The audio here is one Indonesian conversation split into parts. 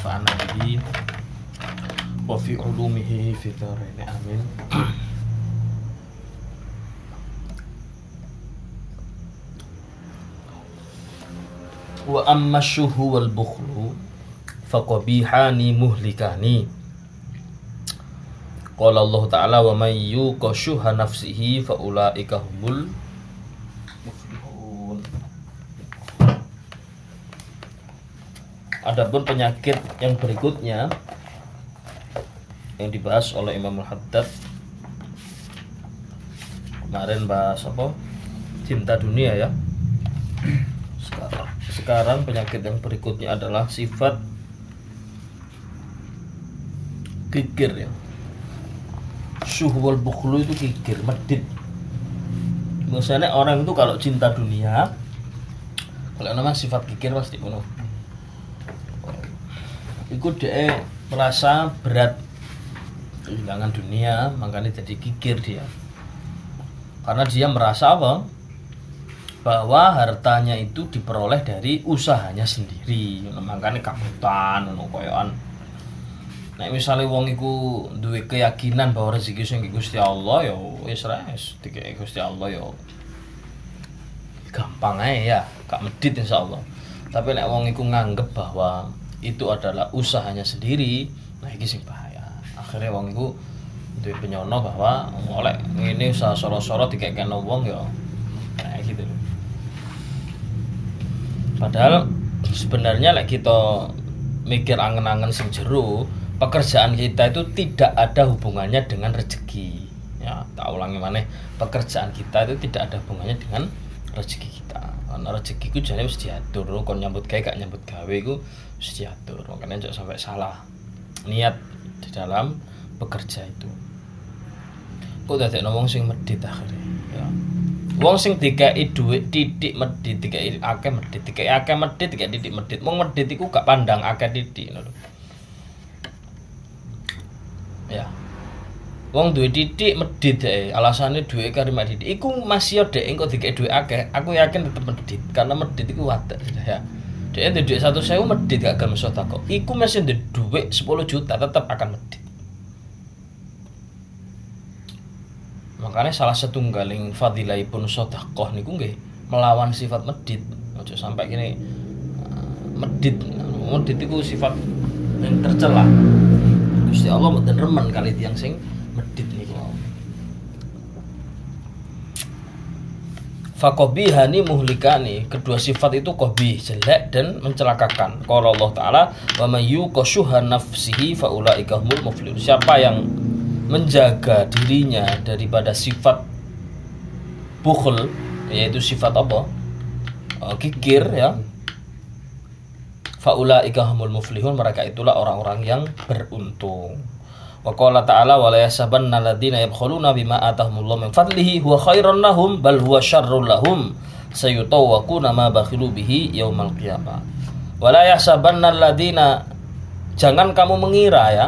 rafa'an nabihi wa fi ulumihi fi ini amin. Wa amma syuhu wal bukhlu faqabihani muhlikani. Qala Allah ta'ala wa man yuqashuha nafsihi fa ulaika humul Adapun penyakit yang berikutnya yang dibahas oleh Imam Al-Haddad kemarin bahas apa? Cinta dunia ya. Sekarang sekarang penyakit yang berikutnya adalah sifat kikir ya. Syuhwal bukhlu itu kikir medit. Misalnya orang itu kalau cinta dunia kalau nama sifat kikir pasti penuh itu dia merasa berat kehilangan dunia makanya jadi kikir dia. Karena dia merasa apa? Bahwa hartanya itu diperoleh dari usahanya sendiri. Makanya kabutan koyoan nah misalnya wong iku duwe keyakinan bahwa rezeki sing Gusti Allah ya wis res dikek Gusti Allah ya gampang aja ya gak medit insyaallah. Tapi nek wong iku nganggep bahwa itu adalah usahanya sendiri. Nah iki sing bahaya. Akhirnya wong iku duwe penyono bahwa oleh ini usaha soro-soro dikekno wong ya nah gitu loh padahal sebenarnya lek kita mikir angen-angen sing pekerjaan kita itu tidak ada hubungannya dengan rezeki. Ya tak ulangi mana pekerjaan kita itu tidak ada hubungannya dengan rezeki kita karena rezeki itu jadi mesti diatur kon nyambut gawe gak nyambut gawe itu mesti diatur. Makanya jangan sampai salah niat di dalam bekerja itu. Kok udah ngomong sing medit akhirnya ya. Wong sing dikai dhuwit titik medit dikai akeh medit dikai akeh medit dikai titik medit. Wong medit iku gak pandang akeh titik Ya. Wong duwe titik medit ae, alasane duwe kari medit. Iku masih ada engko dikai dhuwit akeh, aku yakin tetep medit karena medit iku wadah ya. Dia ada duit satu sewu medit gak gelem sedekah. Iku masih ada duit 10 juta tetap akan medit. makanya salah satu galing fadilai pun sodakoh niku nggih melawan sifat medit ojo sampai gini medit medit itu sifat yang tercela Gusti Allah mboten remen kali tiang sing medit niku Fakobihani muhlikani kedua sifat itu kobi jelek dan mencelakakan. Kalau Allah Taala wa mayu kosyuhan nafsihi faulaika humul muflihun. Siapa yang menjaga dirinya daripada sifat bukhl yaitu sifat apa uh, kikir ya faula humul muflihun mereka itulah orang-orang yang beruntung wa qala ta'ala wa la yasabanna alladziina yabkhuluna bima atahumullahu min fadlihi huwa khairan lahum bal huwa syarrul lahum sayutawwaquna ma bakhilu bihi yaumal qiyamah. Wa alladziina jangan kamu mengira ya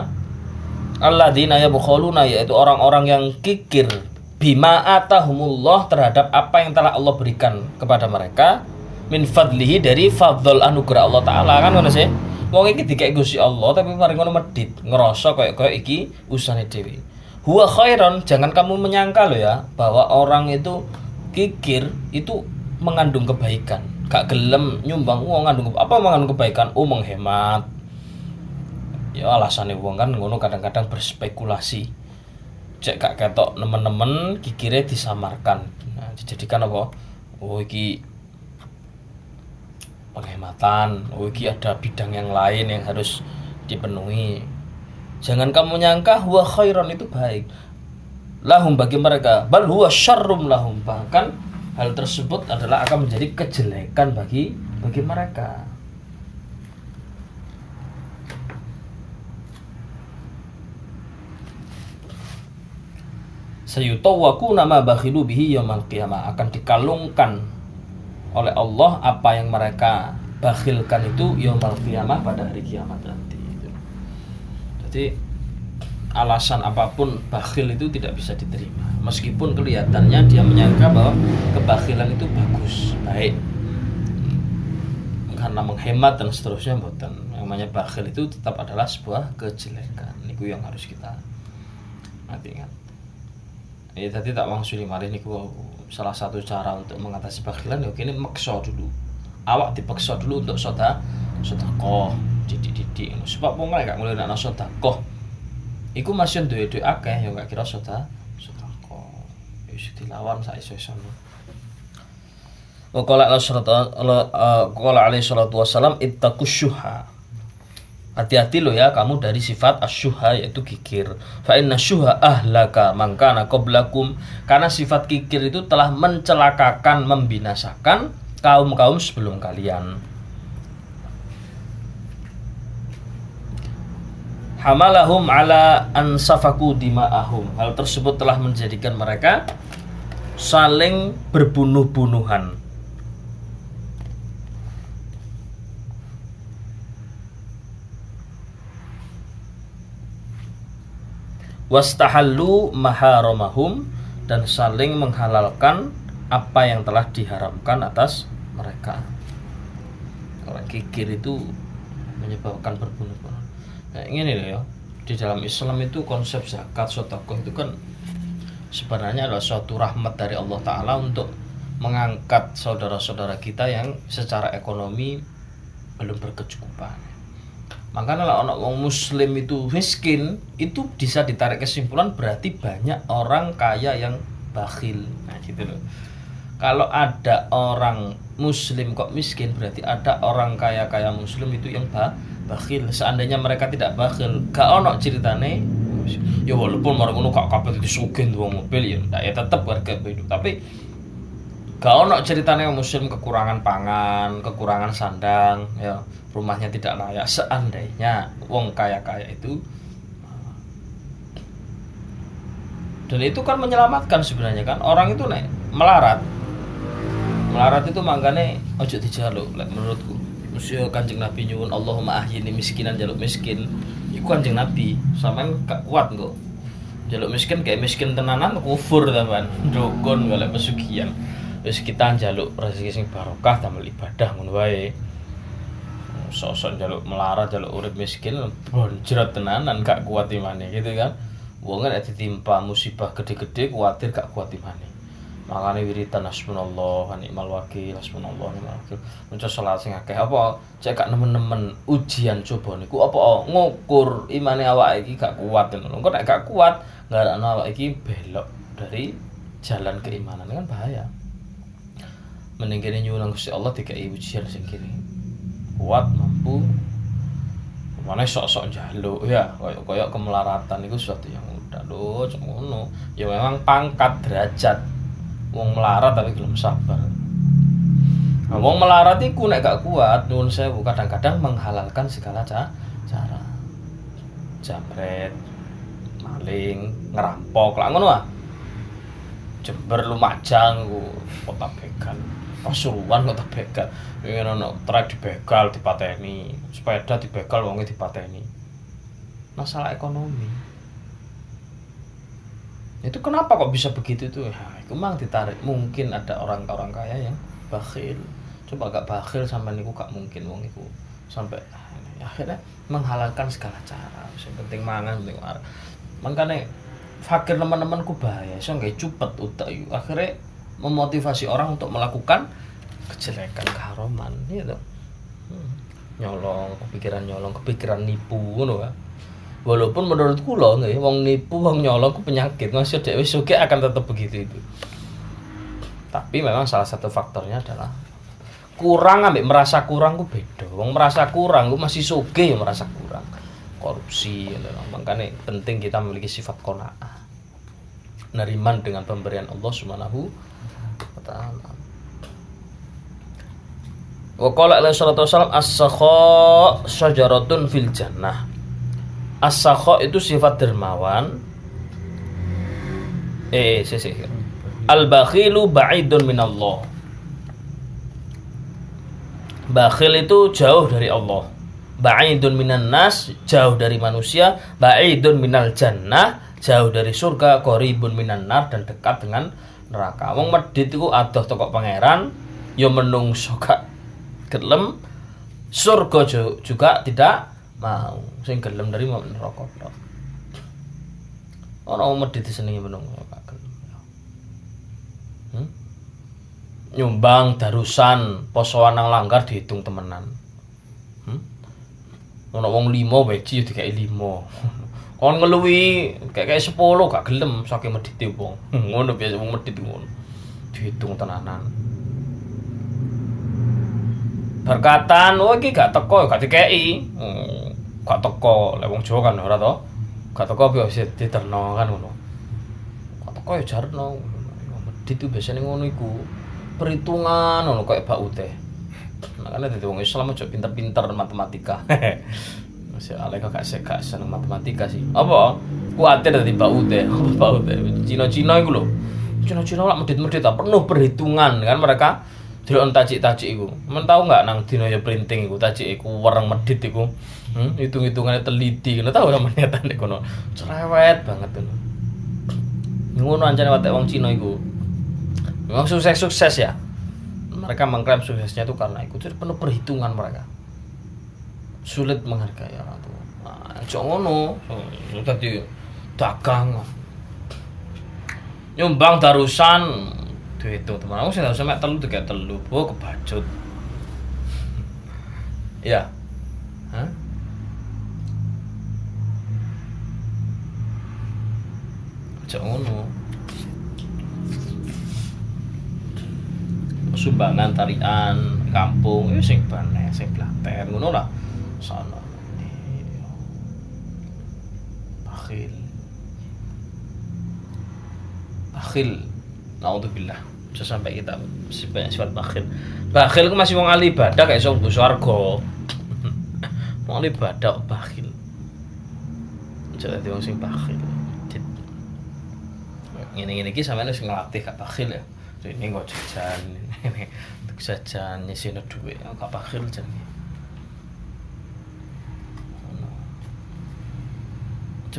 alladzina yabkhuluna yaitu orang-orang yang kikir bima atahumullah terhadap apa yang telah Allah berikan kepada mereka min fadlihi dari fadl anugerah Allah taala. Kan ngono sih wong iki dikek Gusti Allah tapi mari ngono medit ngerasa kayak kayak iki usane dewi huwa khairon jangan kamu menyangka loh ya bahwa orang itu kikir itu mengandung kebaikan. Gak gelem nyumbang uang mengandung apa mengandung kebaikan? Oh menghemat. Ya alasannya uang kan ngono kadang-kadang berspekulasi. Cek kak ketok nemen-nemen kikire disamarkan. Nah, dijadikan apa? Oh iki penghematan. Oh ada bidang yang lain yang harus dipenuhi. Jangan kamu nyangka huwa khairon itu baik. Lahum bagi mereka bal huwa syarrum lahum. Bahkan hal tersebut adalah akan menjadi kejelekan bagi bagi mereka. Sayutawaku nama bakhilu bihi yaumil qiyamah. Akan dikalungkan oleh Allah apa yang mereka bakhilkan itu yaumil qiyamah pada hari kiamat nanti. Jadi alasan apa pun bakhil itu tidak bisa diterima. Meskipun kelihatannya dia menyangka bahwa kebakhilan itu bagus baik. Karena menghemat dan seterusnya buatan yang namanya bakhil itu tetap adalah sebuah kejelekan. Itu yang harus kita kan ya tadi tak sulit mari niku salah satu cara untuk mengatasi bakhilan ya ini makso dulu. Awak dipaksa dulu untuk soda koh didik didik sebab wong gak mulai nak koh iku masih duwe duwe akeh ya gak kira soda koh wis dilawan sak iso-iso Wa alaihi salatu wassalam ittaqus syuha Hati-hati lo ya kamu dari sifat asyuha yaitu kikir. Fa inna syuha ahlaka mangkana qablakum karena sifat kikir itu telah mencelakakan, membinasakan kaum-kaum sebelum kalian. Hamalahum ala ansafaku dima'ahum. Hal tersebut telah menjadikan mereka saling berbunuh-bunuhan wastahallu maharamahum dan saling menghalalkan apa yang telah diharamkan atas mereka. Orang kikir itu menyebabkan berbunuh-bunuh. Nah, ini loh ya. Di dalam Islam itu konsep zakat sotakoh itu kan sebenarnya adalah suatu rahmat dari Allah Ta'ala untuk mengangkat saudara-saudara kita yang secara ekonomi belum berkecukupan Makanya kalau anak orang muslim itu miskin, itu bisa ditarik kesimpulan berarti banyak orang kaya yang bakhil. Nah, gitu loh. Kalau ada orang muslim kok miskin, berarti ada orang kaya-kaya muslim itu yang bah bakhil. Seandainya mereka tidak bakhil, gak ono ceritane ya walaupun ngono kak kabeh itu sugih dua mobil ya, ya tetap warga hidup. Tapi gak ono ceritane muslim kekurangan pangan, kekurangan sandang, ya rumahnya tidak layak. Seandainya wong kaya-kaya itu dan itu kan menyelamatkan sebenarnya kan. Orang itu nih melarat melarat itu makanya ojo dijaluk menurutku. Mesti kanjeng Nabi nyuwun Allahumma ahyini miskinan jaluk miskin. Iku kanjeng Nabi sama gak kuat kok. Jaluk miskin kayak miskin tenanan kufur teman dukun golek pesugihan terus kita jaluk rezeki sing barokah tamal ibadah ngono wae. Sosok jaluk melarat jaluk urip miskin bonjrot tenanan gak kuat imane gitu kan? Wong nek ditimpa musibah gede-gede kuatir gak kuat imane makanya wiritan hasbunallah wa ni'mal wakil hasbunallah wa ni'mal wakil. Menco salat sing akeh. Apa? Cek gak nemen-nemen ujian coba niku. Apa? Ngukur imane awak iki gak kuat. Ngono kok nek gak kuat ngarakno awak iki belok dari jalan keimanan. Kan bahaya mending nyuwun Gusti Allah dikai ujian sing kene. Kuat mampu. Mana sok-sok jaluk ya. Koyok koyok kemelaratan itu sesuatu yang udah loh ngono. Ya memang pangkat derajat. Wong melarat tapi belum sabar. Nah, wong melarat itu nek gak kuat nuwun bu kadang-kadang menghalalkan segala cara. Jamret maling ngerampok. Lah ngono ah. Jember Lumajang ku kota begal Pasuruan kota begal ingin ono truk dibegal dipateni. Sepeda dibegal wonge dipateni. Masalah ekonomi. Itu kenapa kok bisa begitu tuh ya itu memang ditarik. Mungkin ada orang-orang kaya yang bakhil. Coba gak bakhil sampai niku gak mungkin wong itu sampai ya, akhirnya menghalalkan segala cara. Yang penting mangan penting makanya fakir teman-temanku bahaya so nggak cepet utak akhirnya memotivasi orang untuk melakukan kejelekan keharuman gitu hmm. nyolong kepikiran nyolong kepikiran nipu kan walaupun menurutku loh nggak wong nipu wong nyolong ku penyakit. Masih dewi suke akan tetap begitu itu. Tapi memang salah satu faktornya adalah kurang ambek merasa kurang ku beda. Wong merasa kurang ku masih suge ya merasa kurang. Korupsi ya, makanya penting kita memiliki sifat kona'ah neriman dengan pemberian Allah Subhanahu taala Wa qala alaihi salatu wasallam as-sakha syajaratun fil jannah. As-sakha itu sifat dermawan. Eh, sih sih. Al-bakhilu ba'idun minallah. Bakhil itu jauh dari Allah. Ba'idun minan nas, jauh dari manusia. Ba'idun minal jannah, jauh dari surga. Qoribun minan nar dan dekat dengan neraka. Wong medit iku adoh toko pangeran, ya menungso gak gelem surga juga tidak mau sing gelem dari mau neraka ana wong medhit disenengi menung gak gelem hmm? nyumbang darusan posoan nang langgar dihitung temenan hmm? ana wong limo weci dikai limo kon ngeluwi kayak kayak sepuluh gak gelem saking medhit wong. Ngono biasa wong medhit ngono. Dihitung tenanan. Berkatan oh iki gak teko gak dikei hmm, gak teko. Lek wong Jawa kan ora to. Gak teko biasa diterno kan ngono. Gak teko ya jarno. Medit itu biasanya ngono iku. Perhitungan ngono kayak bak teh makanya dadi wong Islam aja pinter-pinter matematika masih alek gak sek gak seneng matematika sih apa kuatir dari bau teh apa bau teh Cina-Cina iku lho Cina-Cina lah medit-medit penuh perhitungan kan mereka Delok tajik-tajik iku. Men tau enggak nang dina ya printing iku tajik iku wereng medit iku. Hmm, hitung-hitungannya teliti. Kena tahu sama niatan nek kono. Cerewet banget ngono. Ngono ancane watek wong Cina iku. Memang sukses-sukses ya. Mereka mengklaim suksesnya itu karena itu penuh perhitungan mereka. Sulit menghargai orang tua. Nah, ngono. Tadi dagang. Nyumbang darusan dihitung teman aku sih harusnya mek telu tiga telu oh kebacut ya Hah? Cok ngono sumbangan tarian kampung itu sing bane sing blater ngono lah sana bakhil. Bakhil. Naudzubillah sampai kita banyak sifat bakhil. Bakhil itu masih wong ahli ibadah kayak sok swarga. Wong ahli ibadah bakhil. Jadi wong sing bakhil. Ini ini kita sampai harus ngelatih kak bakhil ya. Ini nggak jajan ini jajan nyisihin duit kak bakhil jadi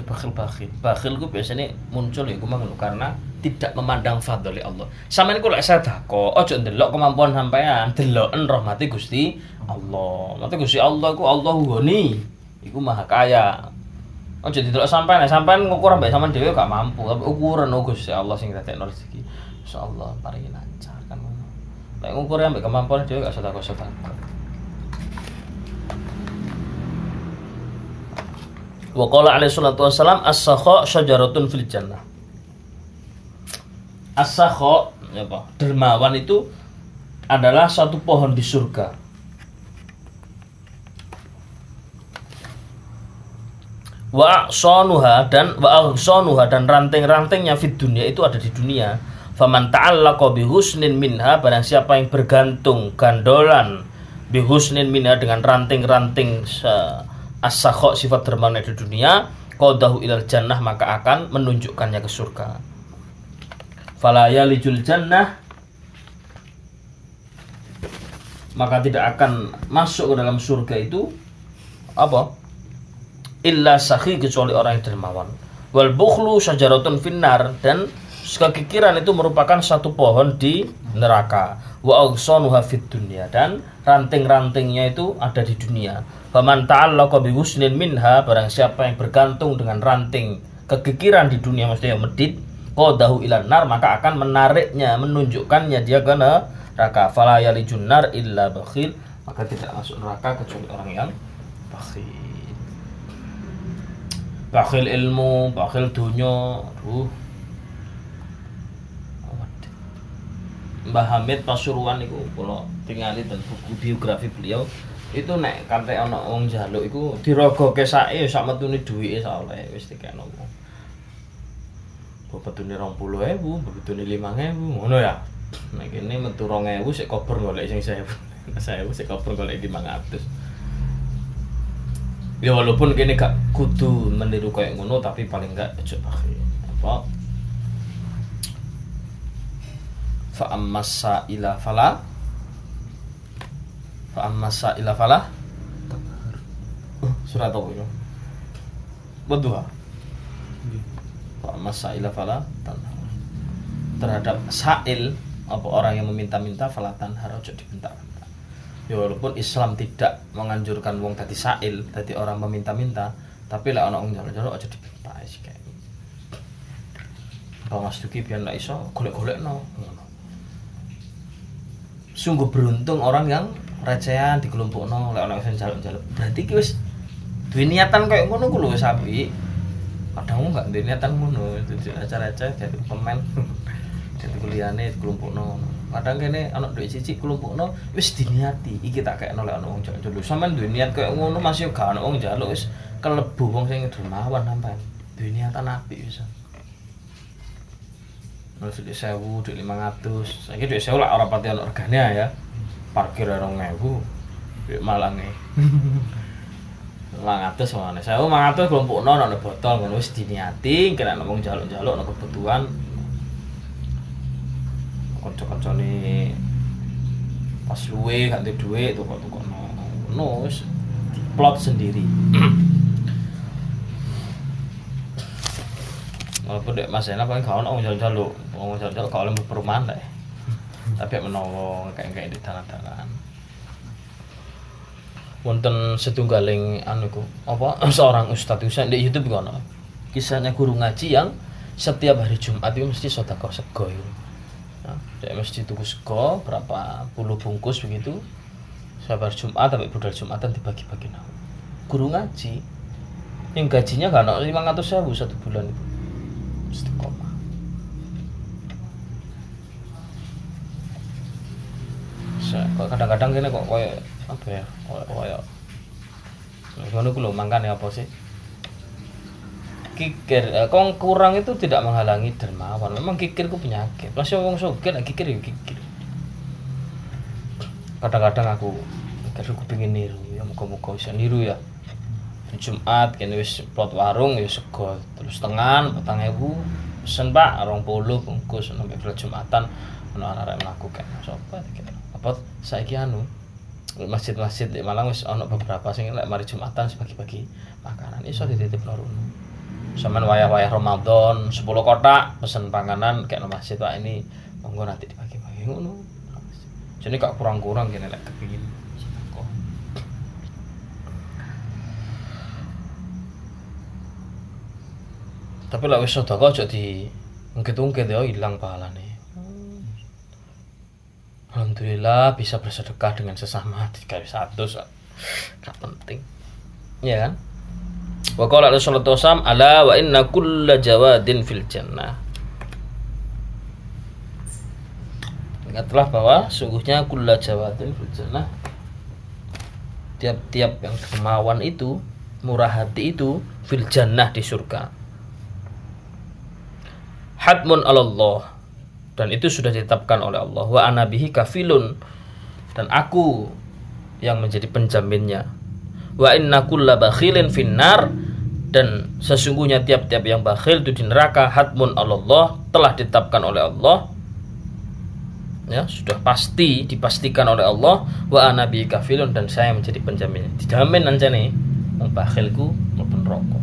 bakhil bakhil bakhil gue biasanya muncul ya gue karena tidak memandang fadli Allah. Sampeyan kula sedako, aja ndelok kemampuan sampean, deloken rahmati Gusti Allah. Mate Gusti Allah iku Allah goni. Iku maha kaya. Aja didelok sampean, sampean ngukur mbek sampean dhewe gak mampu, tapi ukuran oh Gusti Allah sing dadekno rezeki. Insyaallah paringi lancar kan ngono. Lek ngukur mbek kemampuan dhewe gak sedako-sedako. Wa qala alaihi salatu wassalam as-sakha syajaratun fil jannah. Asakho apa dermawan itu adalah satu pohon di surga. Wa sonuha dan wa sonuha dan ranting-rantingnya fit dunia itu ada di dunia. Faman ta'allaqa bihusnin minha barang siapa yang bergantung gandolan bihusnin minha dengan ranting-ranting asakho sifat dermawan di dunia qadahu ilal jannah maka akan menunjukkannya ke surga. Fala yalijul jannah maka tidak akan masuk ke dalam surga itu apa? Illa sakhi kecuali orang yang dermawan. Wal bukhlu syajaratun finnar dan kekikiran itu merupakan satu pohon di neraka. Wa dunya dan ranting-rantingnya itu ada di dunia faman ta'allaqa bi minha barang siapa yang bergantung dengan ranting kekikiran di dunia maksudnya medit qadahu ilan nar maka akan menariknya menunjukkannya dia ke neraka. Fala yalijun nar illa bakhil. Maka tidak masuk neraka kecuali orang yang bakhil. Bakhil ilmu bakhil dunia aduh. Mbah Hamid Pasuruan itu kalau tinggali dan buku biografi beliau itu nek kante ana wong jaluk iku dirogoke sake sak metune duwike saleh wis dikene wong betune 20.000, betune 5.000 ngono ya. Nek kene metu 2.000 sik kober golek sing 1.000. 1.000 sik kober golek 500. Ya walaupun kene gak kudu meniru kayak ngono tapi paling aja pakai apa fa ammasa ila fala fa ammasa ila fala surat apa itu? Betul masaila fala terhadap sail apa orang yang meminta-minta fala tanhar ojo dibentak-bentak. Ya walaupun Islam tidak menganjurkan wong tadi sail tadi orang meminta-minta tapi lah orang jalur-jalur ojo dibentak sih kayak Kalau Mas Duki biar nggak iso golek-golek no. Sungguh beruntung orang yang recehan di kelompok no, oleh orang yang jaluk-jaluk. Berarti ki wis duwe niatan kayak ngono ku lho sapi. Kadang nggak duwe niatan ngono, itu acara-acara jadi pemain. jadi kuliahnya kelompok no. Kadang kene anak duit cici kelompok no, wis diniati. Iki tak kayak nolak anak wong jaluk. Sampean duwe niat kayak ngono masih gak anak wong jaluk wis kelebu wong sing dermawan sampean. Duwe niatan apik wis terus di sewu di lima ratus saya di sewu lah orang pati ono regane ya parkir orang ngewu malang nih lima ratus mana sewu lima ratus kelompok non ada botol ngono wis diniati kena ngomong jaluk jaluk no kebutuhan. Kocok-kocok nih pas luwe ganti duit tuh kok tuh kok no plot sendiri. Walaupun dek mas enak paling kawan orang jalan-jalan orang jalan-jalan kalau lembut perumahan deh tapi menolong kayak kayak di tanah-tanah wonten setunggaling anu ku apa seorang ustadz ustadz di YouTube kono kisahnya guru ngaji yang setiap hari Jumat itu mesti sodakoh sego itu. Nah, dia mesti tuku sego berapa puluh bungkus begitu. Sabar Jumat tapi budal Jumatan dibagi-bagi. Nah guru ngaji yang gajinya kan lima ratus ribu satu bulan itu istiqomah kadang-kadang gini kok koyo apa ya koyo koyo ngono ku lho mangkane apa sih? Kikir eh, kong kurang itu tidak menghalangi dermawan. Memang kikir ku penyakit. Masih wong sugih nek kikir ya kikir. Kadang-kadang aku kikir aku pengen niru ya muka-muka bisa niru ya. Jumat kene wis plot warung ya sego terus tengan petang ewu pesen Pak rong puluh bungkus sampai Jumatan. Ono anak-anak melakukan sapa kira apa saiki anu masjid-masjid di Malang wis ono beberapa sing lek mari Jumatan sebagi-bagi makanan. Iso dititip loro Saman wayah-wayah Ramadan 10 kotak pesen panganan kayak masjid Pak ini monggo nanti dibagi-bagi ngono. Jadi kak kurang-kurang gini lek kepingin tapi lah wis sedekah aja di ungkit-ungkit ya hilang pahalane Alhamdulillah bisa bersedekah dengan sesama tiga satu gak penting. Ya kan? Wa qala Rasulullah SAW ala wa inna kulla jawadin fil jannah. Ingatlah bahwa sungguhnya kulla jawadin fil jannah tiap-tiap yang kemauan itu murah hati itu fil jannah di surga. Hatmun Allah dan itu sudah ditetapkan oleh Allah. Wa anabihi kafilun. Dan aku yang menjadi penjaminnya. Wa inna kulla bakhilin finnar. Dan sesungguhnya tiap-tiap yang bakhil itu di neraka. Hatmun Allah telah ditetapkan oleh Allah. Ya sudah pasti dipastikan oleh Allah. Wa anabi kafilun. Dan saya menjadi penjamin dijamin nih bakhilku maupun rokok.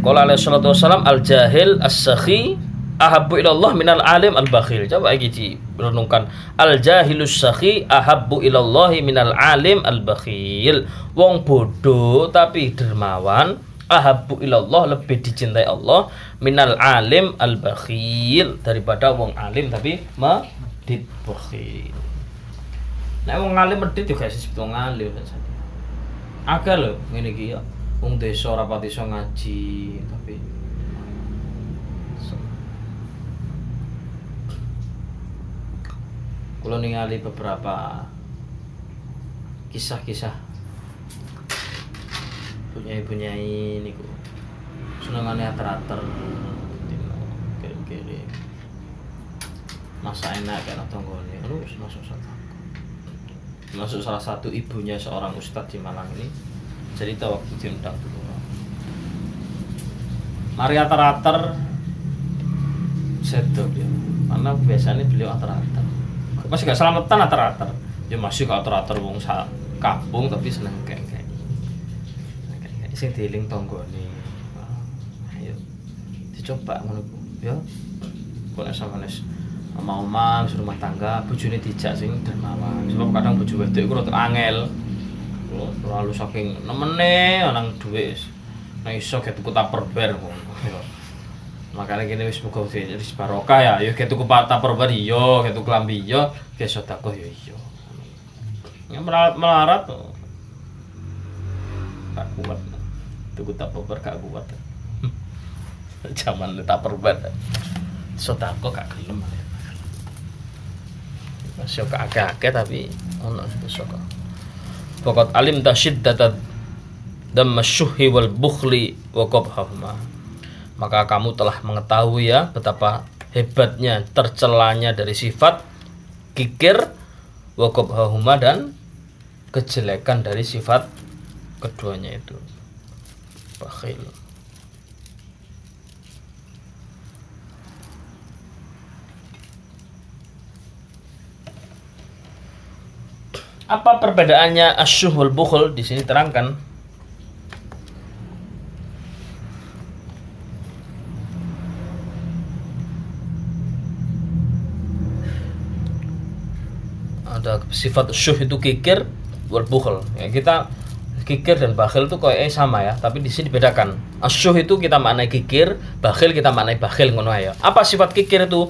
Qala alaihi salatu wasalam al jahil as-sakhi ahabbu ilallah minal alim al bakhil coba lagi renungkan. Al jahilus sakhi ahabbu ilallah minal alim al bakhil wong bodoh tapi dermawan ahabbu ilallah lebih dicintai Allah minal alim al bakhil daripada wong alim tapi medit bakhil. Nah wong alim medit juga sih wong alim. Agak loh ini ya. Wong desa ora pati ngaji tapi kalau ningali beberapa kisah-kisah. Punya punya ini ku senengannya teratur kirim-kirim masa enak nonton gue terus masuk satu. Masuk salah satu ibunya seorang ustadz di Malang ini. Cerita waktu diundang dulu. Maria teratur sedo dia karena biasanya beliau teratur masih gak selamatan atar-atar ya masih gak atar-atar wong sa kampung tapi seneng kayak kayak kayak sing tonggo nih ayo. Dicoba ngono ya. Kok nek sama nes mau omah rumah tangga bojone dijak sing dermawan sebab kadang bojo wedok iku rada angel. Terlalu saking nemene nang dhuwit nah iso get tuku tupperware ngono ya makanya gini wis muga wis barokah ya. Yo ketu kupata perbar yo ketu kelambi yo ke sedekah yo yo. Yang melarat melarat gak kuat. Tuku tak perbar gak kuat. Zaman tak perbar sedekah gak gelem. Masih akeh-akeh tapi ono sedekah Fakat alim tasyiddata damma syuhi wal bukhli wa qabhahuma maka kamu telah mengetahui ya betapa hebatnya tercelanya dari sifat kikir wakobhahuma dan kejelekan dari sifat keduanya itu. Bakhil. Apa perbedaannya asyuh wal bukhl di sini terangkan ada sifat syuh itu kikir wal bukhl ya kita kikir dan bakhil itu kayak sama ya tapi di sini dibedakan. Asyuh itu kita maknai kikir bakhil kita maknai bakhil ngono ya. Apa sifat kikir itu?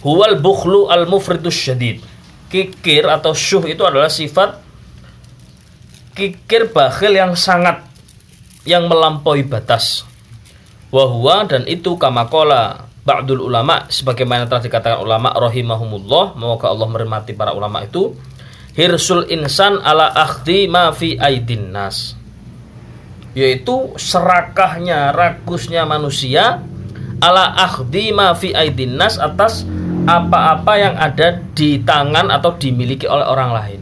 Huwal bukhlu al mufridus syadid. Kikir atau syuh itu adalah sifat kikir bakhil yang sangat yang melampaui batas. Wahwa dan itu kamakola ba'dul ulama sebagaimana telah dikatakan ulama rahimahumullah semoga Allah merahmati para ulama itu hirsul insan ala akhdi ma fi aidin nas. Yaitu serakahnya ragusnya manusia ala akhdi ma fi aidin nas atas apa-apa yang ada di tangan atau dimiliki oleh orang lain.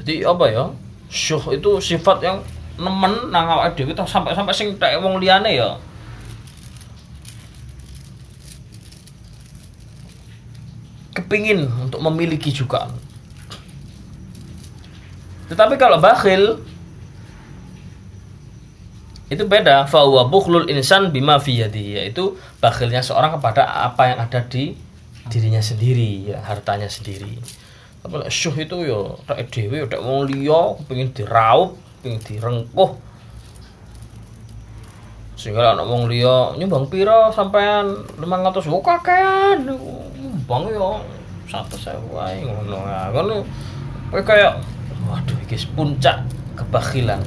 Jadi apa ya? Syuh itu sifat yang nemen nang awake dhewe sampai sampai sing tak wong liyane ya kepingin untuk memiliki juga. Tetapi kalau bakhil itu beda. Fahuwa bukhlul insan bima fi yaitu bakhilnya seorang kepada apa yang ada di dirinya sendiri ya hartanya sendiri. Tapi syuh itu yo ya, tak dhewe tak wong liya kepengin diraup kepengin direngkuh. Sehingga anak wong liya nyumbang pira sampean 500 kok kakean. Bang yo satu sewu ae ngono. Ngono. Kowe kayak waduh iki puncak kebakhilan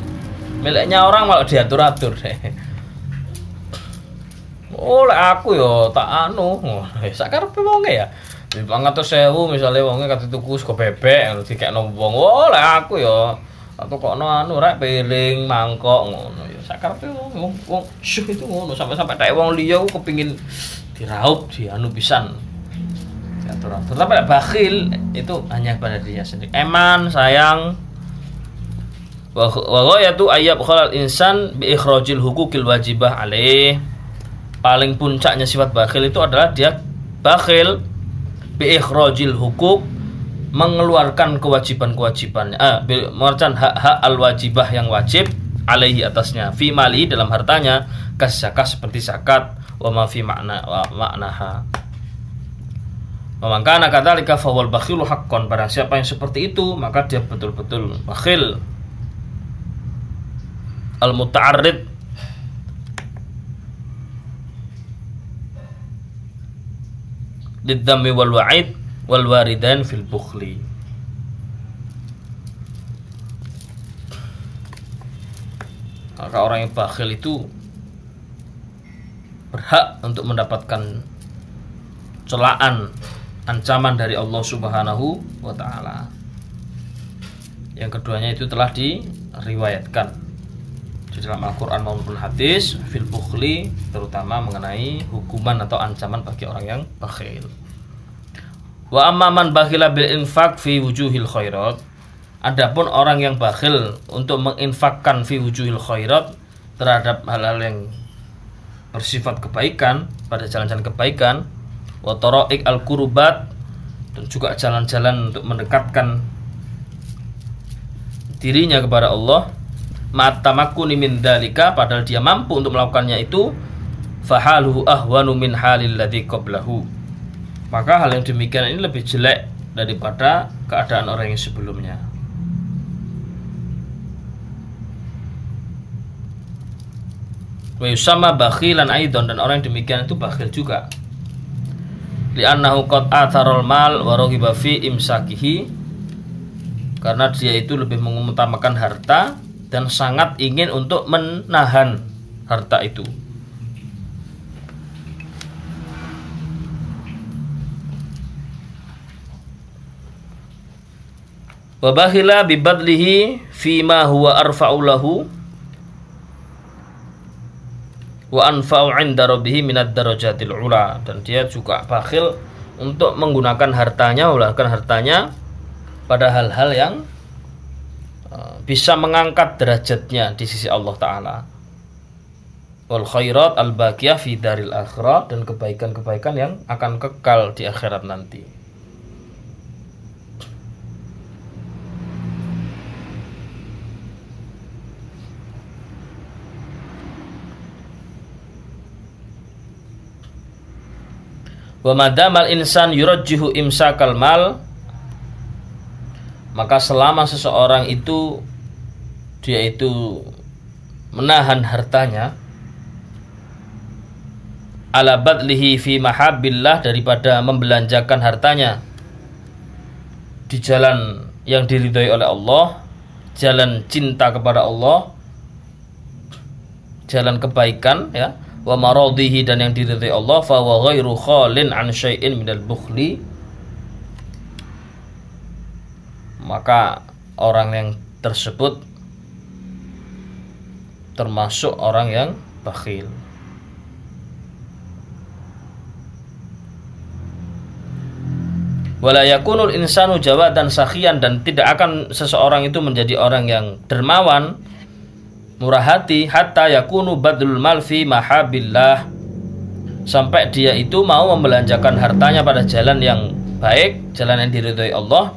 miliknya orang malah diatur atur deh oh aku yo tak anu. Sakarepe wonge ya? Bang atau sewu misalnya wonge kata tuku sego bebek ngono dikekno wong. Oh aku yo atau kok no anu rek piring mangkok ngono. Ya sakarepe wong wong syuh itu ngono. Sampai-sampai tak wong liya kepingin diraup di anu pisan atur-atur tapi bakhil itu hanya pada dirinya sendiri. Eman sayang. Wa itu ayat khalal insan bi ikhrajil hukukil wajibah alaih. Paling puncaknya sifat bakhil itu adalah dia bakhil bi ikhrajil hukuk mengeluarkan kewajiban-kewajibannya ah, mengeluarkan hak-hak al-wajibah yang wajib alaihi atasnya. Fi mali dalam hartanya kas seperti zakat wa ma fi makna wa maknaha Memangkana kadzalika fawal bakhilu haqqan. Barang siapa yang seperti itu maka dia betul-betul bakhil. Al muta'arrid lidhammi wal wa'id wal waridan fil bukhli. Maka orang yang bakhil itu berhak untuk mendapatkan celaan ancaman dari Allah Subhanahu wa taala. Yang keduanya itu telah diriwayatkan di dalam Al-Qur'an maupun hadis fil bukhli terutama mengenai hukuman atau ancaman bagi orang yang bakhil. Wa amma man bakhila bil infaq fi wujuhil khairat. Adapun orang yang bakhil untuk menginfakkan fi wujuhil khairat terhadap hal-hal yang bersifat kebaikan pada jalan-jalan kebaikan watoroik al kurubat dan juga jalan-jalan untuk mendekatkan dirinya kepada Allah. Ma'tamakuni min dalika padahal dia mampu untuk melakukannya itu. Fahaluhu ahwanu min halil ladzi qablahu. Maka hal yang demikian ini lebih jelek daripada keadaan orang yang sebelumnya. Wa yusamma bakhilan aidon dan orang yang demikian itu bakhil juga li'annahu qad atharul mal wa raghiba fi imsakihi. Karena dia itu lebih mengutamakan harta dan sangat ingin untuk menahan harta itu. Wa bahila bibadlihi fima huwa arfa'u lahu wa anfa'u 'inda rabbih minad darajatil ula. Dan dia juga bakhil untuk menggunakan hartanya menggunakan hartanya pada hal-hal yang uh, bisa mengangkat derajatnya di sisi Allah taala. Wal khairat al baqiyah fi daril akhirat dan kebaikan-kebaikan yang akan kekal di akhirat nanti Wa madamal insan yurajjihu imsakal mal. Maka selama seseorang itu dia itu menahan hartanya ala badlihi fi mahabbillah daripada membelanjakan hartanya di jalan yang diridhoi oleh Allah, jalan cinta kepada Allah, jalan kebaikan ya wa maradihi dan yang diridhai Allah fa wa ghairu khalin an syai'in minal bukhli. Maka orang yang tersebut termasuk orang yang bakhil. Wala yakunul insanu jawadan sakhian dan tidak akan seseorang itu menjadi orang yang dermawan murah hati hatta yakunu badlul mal fi mahabillah sampai dia itu mau membelanjakan hartanya pada jalan yang baik, jalan yang diridhoi Allah.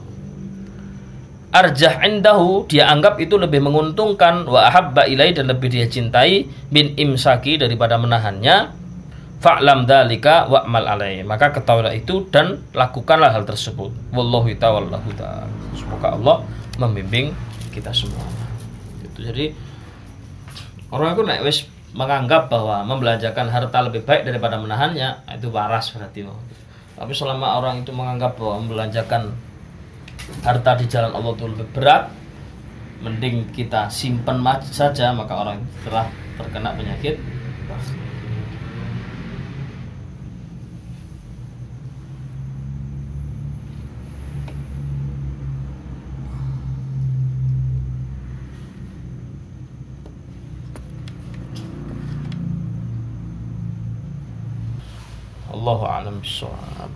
Arjah indahu dia anggap itu lebih menguntungkan wa ahabba ilai dan lebih dia cintai bin imsaki daripada menahannya. Fa'lam dalika wa'mal alai. Maka ketahuilah itu dan lakukanlah hal tersebut. Wallahu ta'ala. Semoga Allah membimbing kita semua. Itu jadi Orang itu naik wis menganggap bahwa membelanjakan harta lebih baik daripada menahannya itu waras berarti. Tapi selama orang itu menganggap bahwa membelanjakan harta di jalan Allah itu lebih berat mending kita simpan saja maka orang telah terkena penyakit Allahu a'lam bishawab.